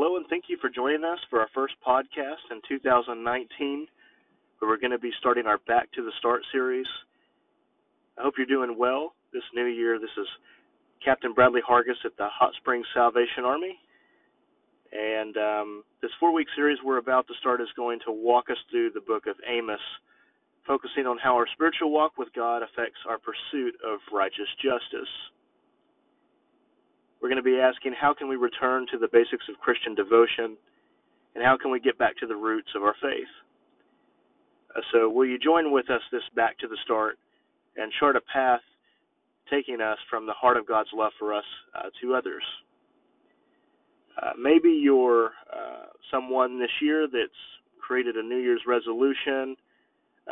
hello, and thank you for joining us for our first podcast in 2019, where we're going to be starting our Back to the Start series. I hope you're doing well this new year. This is Captain Bradley Hargis at the Hot Springs Salvation Army. And um, this four week series we're about to start is going to walk us through the book of Amos, focusing on how our spiritual walk with God affects our pursuit of righteous justice. We're going to be asking how can we return to the basics of Christian devotion and how can we get back to the roots of our faith. Uh, so, will you join with us this back to the start and chart a path taking us from the heart of God's love for us uh, to others? Uh, maybe you're uh, someone this year that's created a New Year's resolution,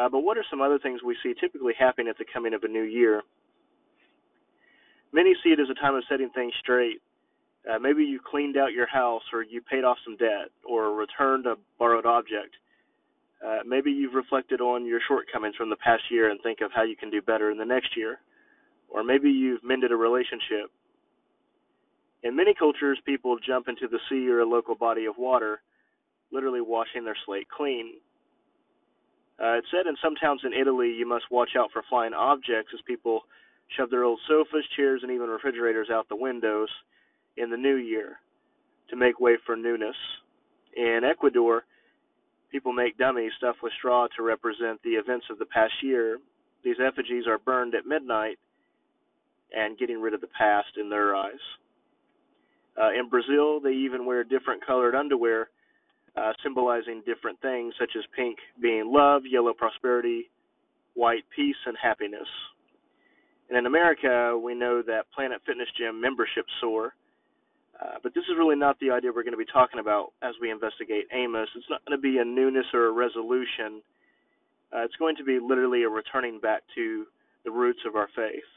uh, but what are some other things we see typically happening at the coming of a new year? Many see it as a time of setting things straight. Uh, maybe you cleaned out your house, or you paid off some debt, or returned a borrowed object. Uh, maybe you've reflected on your shortcomings from the past year and think of how you can do better in the next year. Or maybe you've mended a relationship. In many cultures, people jump into the sea or a local body of water, literally washing their slate clean. Uh, it's said in some towns in Italy you must watch out for flying objects as people shove their old sofas, chairs, and even refrigerators out the windows in the new year to make way for newness. In Ecuador, people make dummies stuffed with straw to represent the events of the past year. These effigies are burned at midnight and getting rid of the past in their eyes. Uh, in Brazil, they even wear different colored underwear, uh, symbolizing different things, such as pink being love, yellow prosperity, white peace and happiness. And in America, we know that Planet Fitness Gym memberships soar. Uh, but this is really not the idea we're going to be talking about as we investigate Amos. It's not going to be a newness or a resolution. Uh, it's going to be literally a returning back to the roots of our faith,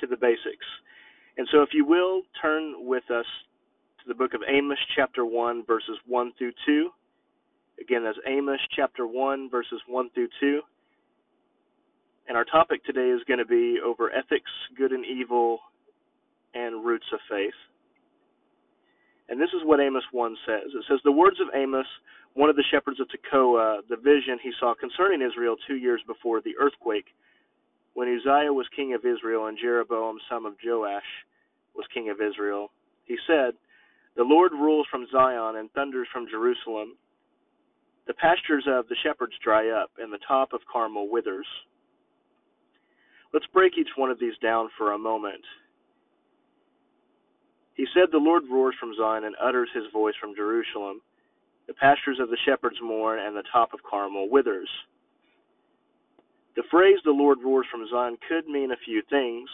to the basics. And so, if you will, turn with us to the book of Amos, chapter 1, verses 1 through 2. Again, that's Amos, chapter 1, verses 1 through 2. And our topic today is going to be over ethics, good and evil, and roots of faith. And this is what Amos 1 says. It says, The words of Amos, one of the shepherds of Tekoa, the vision he saw concerning Israel two years before the earthquake, when Uzziah was king of Israel and Jeroboam, son of Joash, was king of Israel. He said, The Lord rules from Zion and thunders from Jerusalem. The pastures of the shepherds dry up, and the top of Carmel withers. Let's break each one of these down for a moment. He said, The Lord roars from Zion and utters his voice from Jerusalem. The pastures of the shepherds mourn, and the top of Carmel withers. The phrase, The Lord roars from Zion, could mean a few things.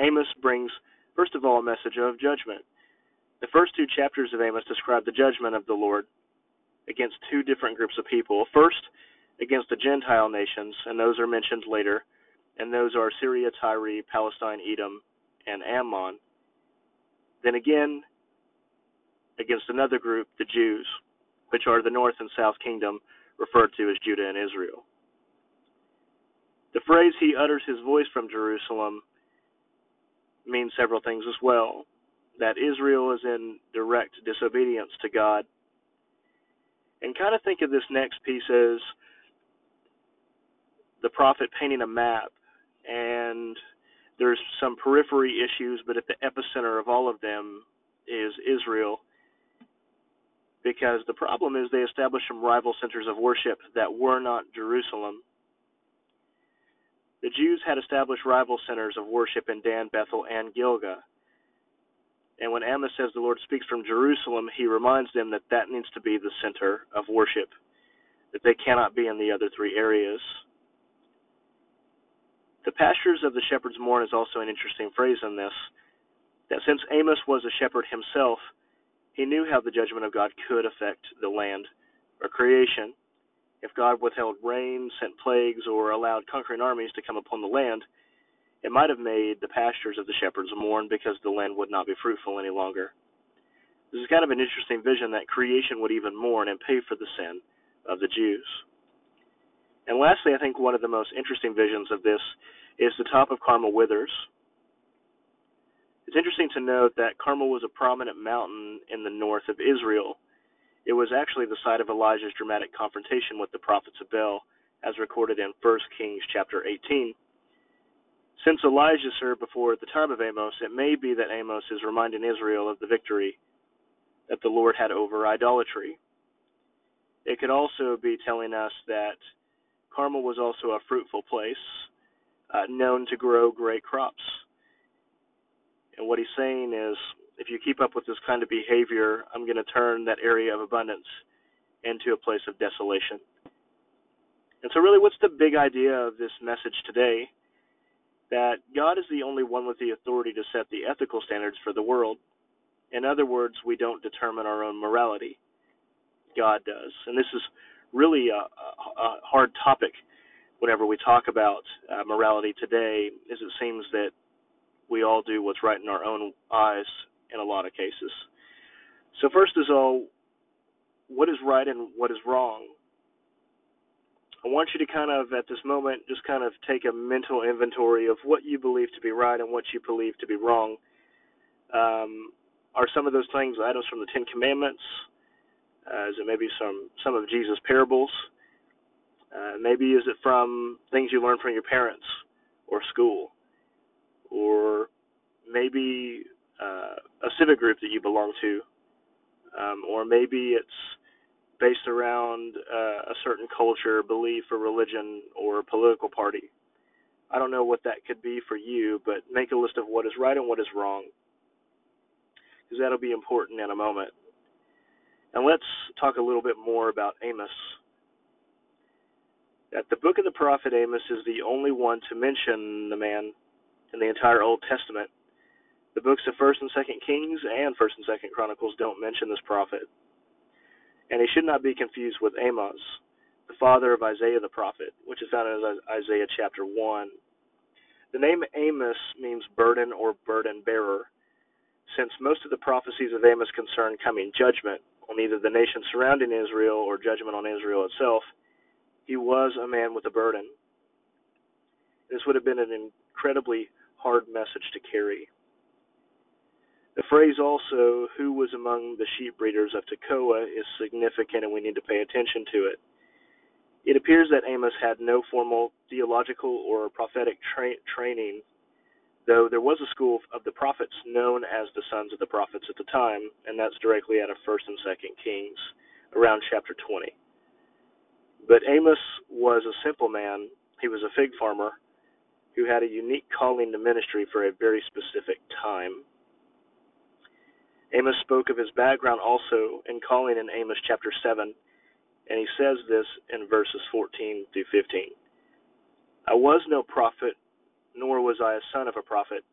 Amos brings, first of all, a message of judgment. The first two chapters of Amos describe the judgment of the Lord against two different groups of people. First, against the Gentile nations, and those are mentioned later and those are Syria, Tyre, Palestine, Edom, and Ammon. Then again, against another group, the Jews, which are the north and south kingdom, referred to as Judah and Israel. The phrase, he utters his voice from Jerusalem, means several things as well. That Israel is in direct disobedience to God. And kind of think of this next piece as the prophet painting a map and there's some periphery issues, but at the epicenter of all of them is Israel. Because the problem is they established some rival centers of worship that were not Jerusalem. The Jews had established rival centers of worship in Dan, Bethel, and Gilgal. And when Amos says the Lord speaks from Jerusalem, he reminds them that that needs to be the center of worship, that they cannot be in the other three areas. Pastures of the shepherd's mourn is also an interesting phrase in this. That since Amos was a shepherd himself, he knew how the judgment of God could affect the land or creation. If God withheld rain, sent plagues, or allowed conquering armies to come upon the land, it might have made the pastures of the shepherds mourn because the land would not be fruitful any longer. This is kind of an interesting vision that creation would even mourn and pay for the sin of the Jews. And lastly, I think one of the most interesting visions of this is the top of Carmel withers. It's interesting to note that Carmel was a prominent mountain in the north of Israel. It was actually the site of Elijah's dramatic confrontation with the prophets of Baal, as recorded in 1 Kings chapter 18. Since Elijah served before the time of Amos, it may be that Amos is reminding Israel of the victory that the Lord had over idolatry. It could also be telling us that Carmel was also a fruitful place, uh, known to grow great crops. And what he's saying is, if you keep up with this kind of behavior, I'm going to turn that area of abundance into a place of desolation. And so, really, what's the big idea of this message today? That God is the only one with the authority to set the ethical standards for the world. In other words, we don't determine our own morality. God does. And this is really a, a, a hard topic whenever we talk about uh, morality today, is it seems that we all do what's right in our own eyes in a lot of cases. So, first is all, what is right and what is wrong? I want you to kind of, at this moment, just kind of take a mental inventory of what you believe to be right and what you believe to be wrong. Um, are some of those things items from the Ten Commandments? Uh, is it maybe some some of Jesus' parables? Uh, maybe is it from things you learned from your parents or school? or maybe uh, a civic group that you belong to, um, or maybe it's based around uh, a certain culture, belief, or religion, or political party. I don't know what that could be for you, but make a list of what is right and what is wrong, because that'll be important in a moment. And let's talk a little bit more about Amos. That the book of the prophet Amos is the only one to mention the man in the entire Old Testament. The books of First and Second Kings and First and Second Chronicles don't mention this prophet, and he should not be confused with Amos, the father of Isaiah the prophet, which is found in Isaiah chapter one. The name Amos means burden or burden bearer, since most of the prophecies of Amos concern coming judgment on either the nation surrounding Israel or judgment on Israel itself. He was a man with a burden. This would have been an incredibly hard message to carry. The phrase also, who was among the sheep breeders of Tekoa, is significant and we need to pay attention to it. It appears that Amos had no formal theological or prophetic tra- training, though there was a school of the prophets known as the sons of the prophets at the time, and that's directly out of 1st and 2nd Kings, around chapter 20. But Amos was a simple man. He was a fig farmer who had a unique calling to ministry for a very specific time. Amos spoke of his background also in calling in Amos chapter 7, and he says this in verses 14 through 15. I was no prophet, nor was I a son of a prophet,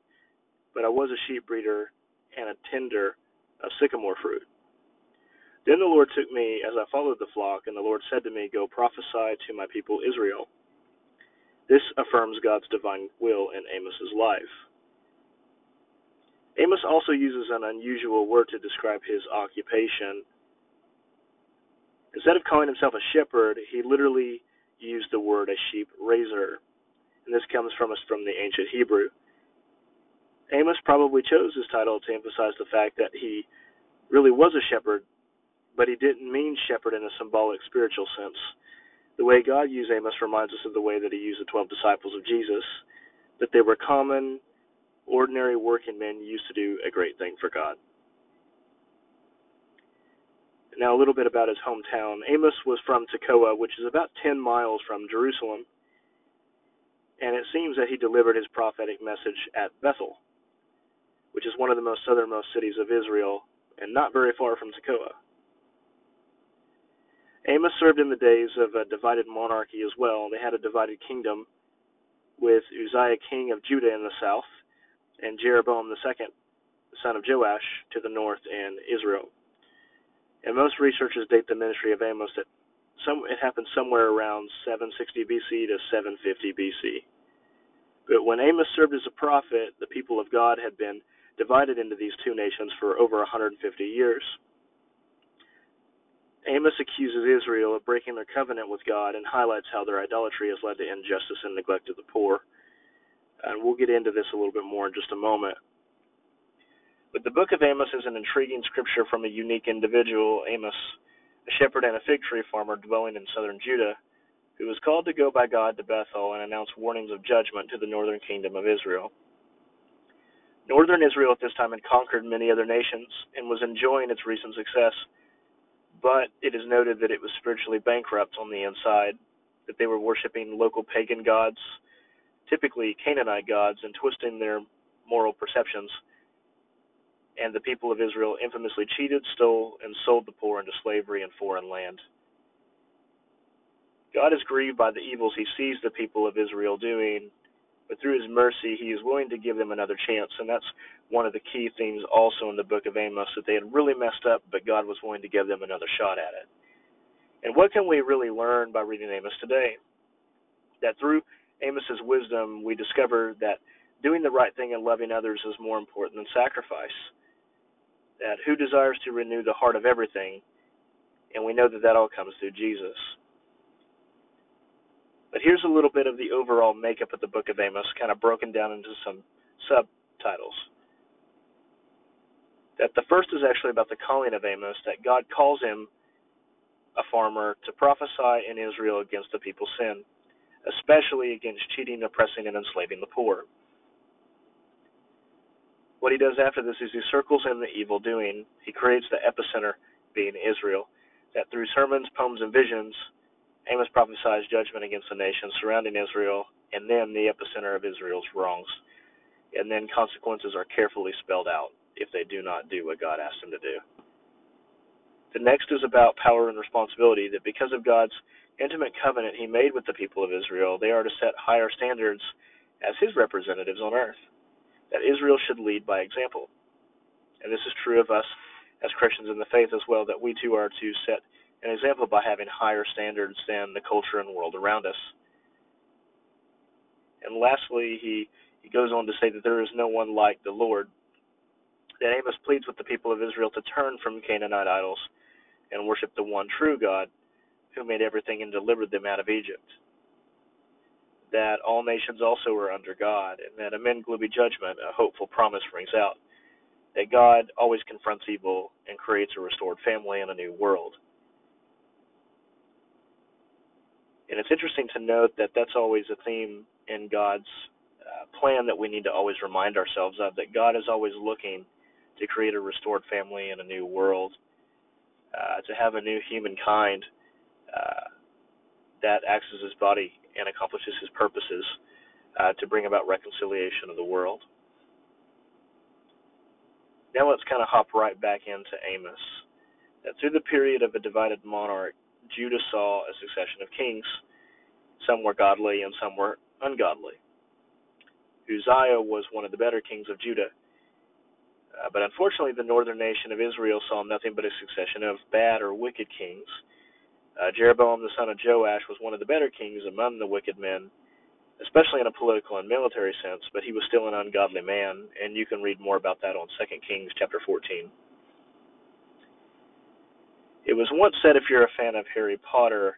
but I was a sheep breeder and a tender of sycamore fruit. Then the Lord took me as I followed the flock, and the Lord said to me, Go prophesy to my people Israel. This affirms God's divine will in Amos's life. Amos also uses an unusual word to describe his occupation. Instead of calling himself a shepherd, he literally used the word a sheep raiser. And this comes from us from the ancient Hebrew. Amos probably chose this title to emphasize the fact that he really was a shepherd, but he didn't mean shepherd in a symbolic spiritual sense. The way God used Amos reminds us of the way that he used the 12 disciples of Jesus, that they were common, ordinary working men used to do a great thing for God. Now, a little bit about his hometown. Amos was from Tekoa, which is about 10 miles from Jerusalem, and it seems that he delivered his prophetic message at Bethel, which is one of the most southernmost cities of Israel and not very far from Tekoa. Amos served in the days of a divided monarchy as well. They had a divided kingdom with Uzziah king of Judah in the south and Jeroboam II, son of Joash, to the north in Israel. And most researchers date the ministry of Amos that some it happened somewhere around 760 BC to 750 BC. But when Amos served as a prophet, the people of God had been divided into these two nations for over 150 years. Amos accuses Israel of breaking their covenant with God and highlights how their idolatry has led to injustice and neglect of the poor. And we'll get into this a little bit more in just a moment. But the book of Amos is an intriguing scripture from a unique individual, Amos, a shepherd and a fig tree farmer dwelling in southern Judah, who was called to go by God to Bethel and announce warnings of judgment to the northern kingdom of Israel. Northern Israel at this time had conquered many other nations and was enjoying its recent success, but it is noted that it was spiritually bankrupt on the inside, that they were worshiping local pagan gods, typically Canaanite gods, and twisting their moral perceptions and the people of Israel infamously cheated, stole, and sold the poor into slavery in foreign land. God is grieved by the evils he sees the people of Israel doing, but through his mercy, he is willing to give them another chance. And that's one of the key themes also in the book of Amos that they had really messed up, but God was willing to give them another shot at it. And what can we really learn by reading Amos today? That through Amos's wisdom, we discover that doing the right thing and loving others is more important than sacrifice that who desires to renew the heart of everything, and we know that that all comes through Jesus. But here's a little bit of the overall makeup of the book of Amos, kind of broken down into some subtitles. That the first is actually about the calling of Amos, that God calls him a farmer to prophesy in Israel against the people's sin, especially against cheating, oppressing, and enslaving the poor. What he does after this is he circles in the evil doing. He creates the epicenter, being Israel, that through sermons, poems, and visions, Amos prophesies judgment against the nations surrounding Israel, and then the epicenter of Israel's wrongs. And then consequences are carefully spelled out if they do not do what God asked them to do. The next is about power and responsibility, that because of God's intimate covenant he made with the people of Israel, they are to set higher standards as his representatives on earth that Israel should lead by example. And this is true of us as Christians in the faith as well, that we too are to set an example by having higher standards than the culture and world around us. And lastly, he, he goes on to say that there is no one like the Lord. That Amos pleads with the people of Israel to turn from Canaanite idols and worship the one true God who made everything and delivered them out of Egypt that all nations also are under God, and that amid gloomy judgment, a hopeful promise rings out that God always confronts evil and creates a restored family and a new world. And it's interesting to note that that's always a theme in God's uh, plan that we need to always remind ourselves of that God is always looking to create a restored family and a new world, uh, to have a new humankind uh, that acts as his body and accomplishes his purposes uh, to bring about reconciliation of the world. Now let's kind of hop right back into Amos. That through the period of a divided monarch, Judah saw a succession of kings. Some were godly and some were ungodly. Uzziah was one of the better kings of Judah. Uh, but unfortunately, the northern nation of Israel saw nothing but a succession of bad or wicked kings uh, Jeroboam the son of Joash was one of the better kings among the wicked men, especially in a political and military sense, but he was still an ungodly man, and you can read more about that on 2 Kings chapter 14. It was once said, if you're a fan of Harry Potter,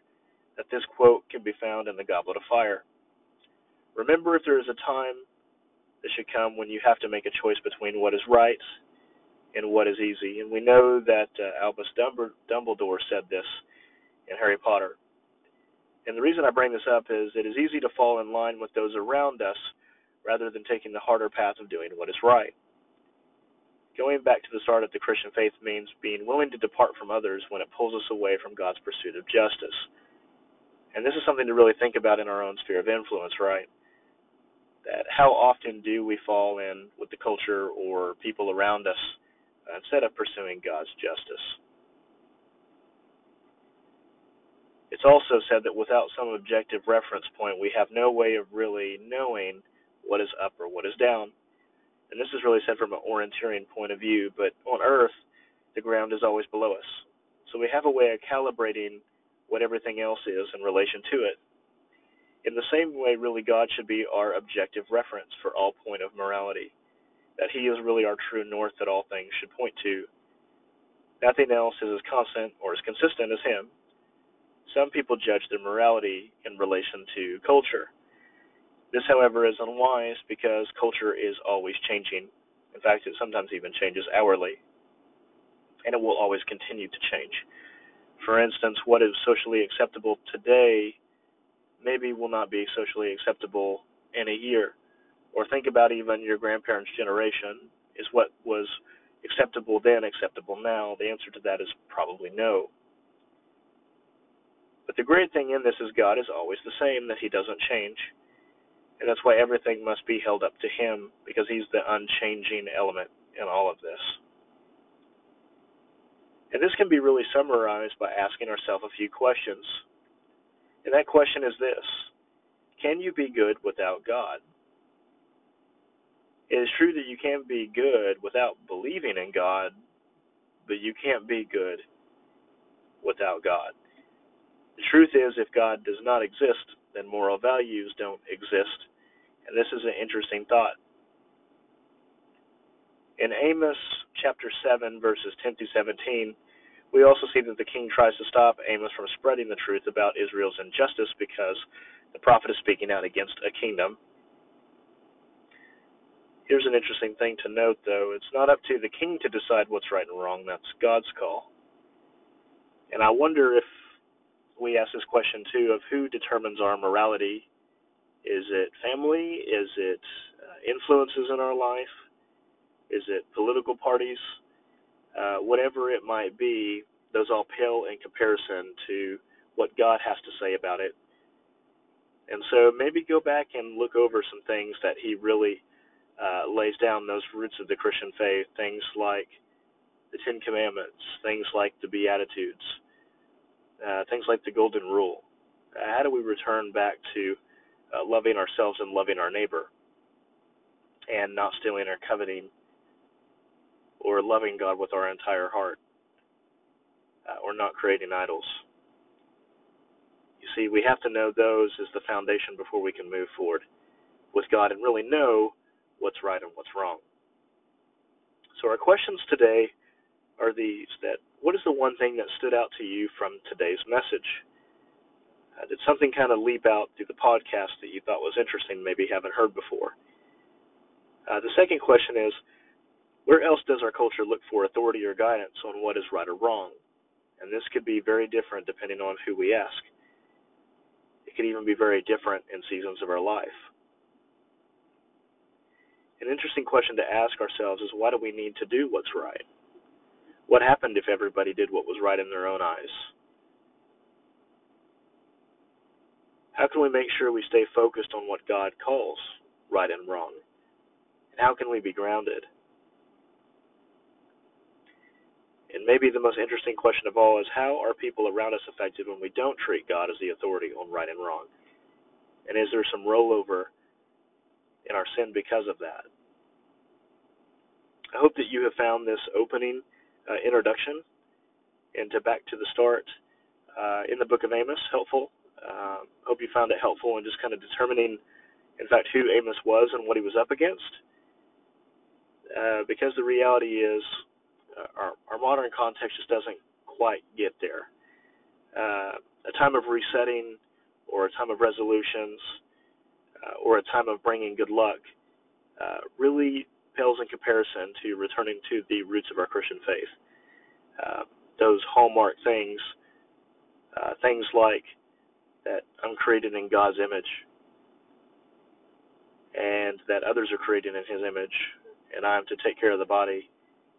that this quote can be found in the Goblet of Fire. Remember, if there is a time should come when you have to make a choice between what is right and what is easy. And we know that uh, Albus Dumbledore said this in Harry Potter. And the reason I bring this up is it is easy to fall in line with those around us rather than taking the harder path of doing what is right. Going back to the start of the Christian faith means being willing to depart from others when it pulls us away from God's pursuit of justice. And this is something to really think about in our own sphere of influence, right? That how often do we fall in with the culture or people around us instead of pursuing God's justice? It's also said that without some objective reference point, we have no way of really knowing what is up or what is down. And this is really said from an orienteering point of view, but on Earth, the ground is always below us. So we have a way of calibrating what everything else is in relation to it. In the same way, really, God should be our objective reference for all point of morality. That He is really our true north that all things should point to. Nothing else is as constant or as consistent as Him. Some people judge their morality in relation to culture. This, however, is unwise because culture is always changing, In fact, it sometimes even changes hourly, and it will always continue to change. For instance, what is socially acceptable today maybe will not be socially acceptable in a year. Or think about even your grandparents' generation. Is what was acceptable then acceptable now? The answer to that is probably no. But the great thing in this is God is always the same, that He doesn't change. And that's why everything must be held up to Him, because He's the unchanging element in all of this. And this can be really summarized by asking ourselves a few questions. And that question is this Can you be good without God? It is true that you can be good without believing in God, but you can't be good without God. The truth is, if God does not exist, then moral values don't exist. And this is an interesting thought. In Amos chapter 7, verses 10 through 17, we also see that the king tries to stop Amos from spreading the truth about Israel's injustice because the prophet is speaking out against a kingdom. Here's an interesting thing to note, though. It's not up to the king to decide what's right and wrong. That's God's call. And I wonder if we ask this question, too, of who determines our morality. Is it family? Is it uh, influences in our life? Is it political parties? Uh, whatever it might be, those all pale in comparison to what God has to say about it. And so maybe go back and look over some things that He really uh, lays down those roots of the Christian faith, things like the Ten Commandments, things like the Beatitudes, uh, things like the Golden Rule. Uh, how do we return back to uh, loving ourselves and loving our neighbor, and not stealing or coveting or loving God with our entire heart, uh, or not creating idols. You see, we have to know those as the foundation before we can move forward with God and really know what's right and what's wrong. So, our questions today are these that what is the one thing that stood out to you from today's message? Uh, did something kind of leap out through the podcast that you thought was interesting, maybe haven't heard before? Uh, the second question is where else does our culture look for authority or guidance on what is right or wrong? And this could be very different depending on who we ask. It could even be very different in seasons of our life. An interesting question to ask ourselves is why do we need to do what's right? What happened if everybody did what was right in their own eyes? How can we make sure we stay focused on what God calls right and wrong? And how can we be grounded? And maybe the most interesting question of all is how are people around us affected when we don't treat God as the authority on right and wrong? And is there some rollover in our sin because of that? I hope that you have found this opening uh, introduction into Back to the Start uh, in the book of Amos helpful. Uh, hope you found it helpful in just kind of determining, in fact, who Amos was and what he was up against. Uh, because the reality is, our, our modern context just doesn't quite get there. Uh, a time of resetting, or a time of resolutions, uh, or a time of bringing good luck, uh, really pales in comparison to returning to the roots of our Christian faith. Uh, those hallmark things, uh, things like that I'm created in God's image, and that others are created in His image, and I am to take care of the body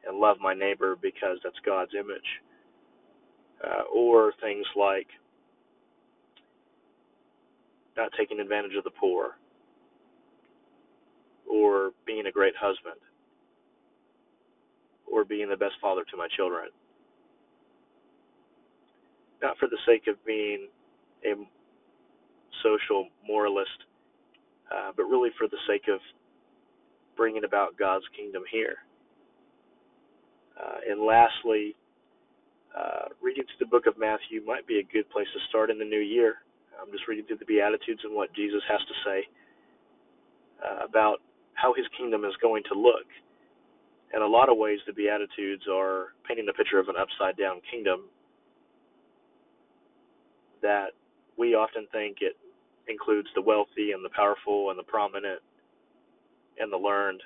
and love my neighbor because that's God's image. Uh, or things like not taking advantage of the poor, or being a great husband, or being the best father to my children. Not for the sake of being a social moralist, uh, but really for the sake of bringing about God's kingdom here. Uh, and lastly, uh, reading through the book of Matthew might be a good place to start in the new year. I'm just reading through the Beatitudes and what Jesus has to say uh, about how his kingdom is going to look. In a lot of ways, the Beatitudes are painting a picture of an upside down kingdom that we often think it includes the wealthy and the powerful and the prominent and the learned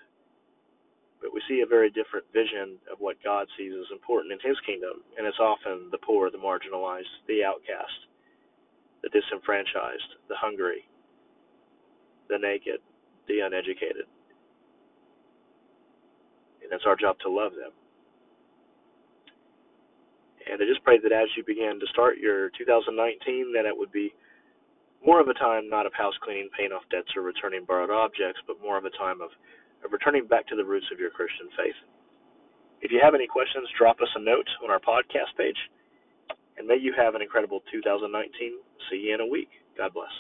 but we see a very different vision of what God sees as important in His kingdom, and it's often the poor, the marginalized, the outcast, the disenfranchised, the hungry, the naked, the uneducated. And it's our job to love them. And I just pray that as you begin to start your 2019, that it would be more of a time not of house cleaning, paying off debts, or returning borrowed objects, but more of a time of, of returning back to the roots of your Christian faith. If you have any questions, drop us a note on our podcast page. And may you have an incredible 2019. See you in a week. God bless.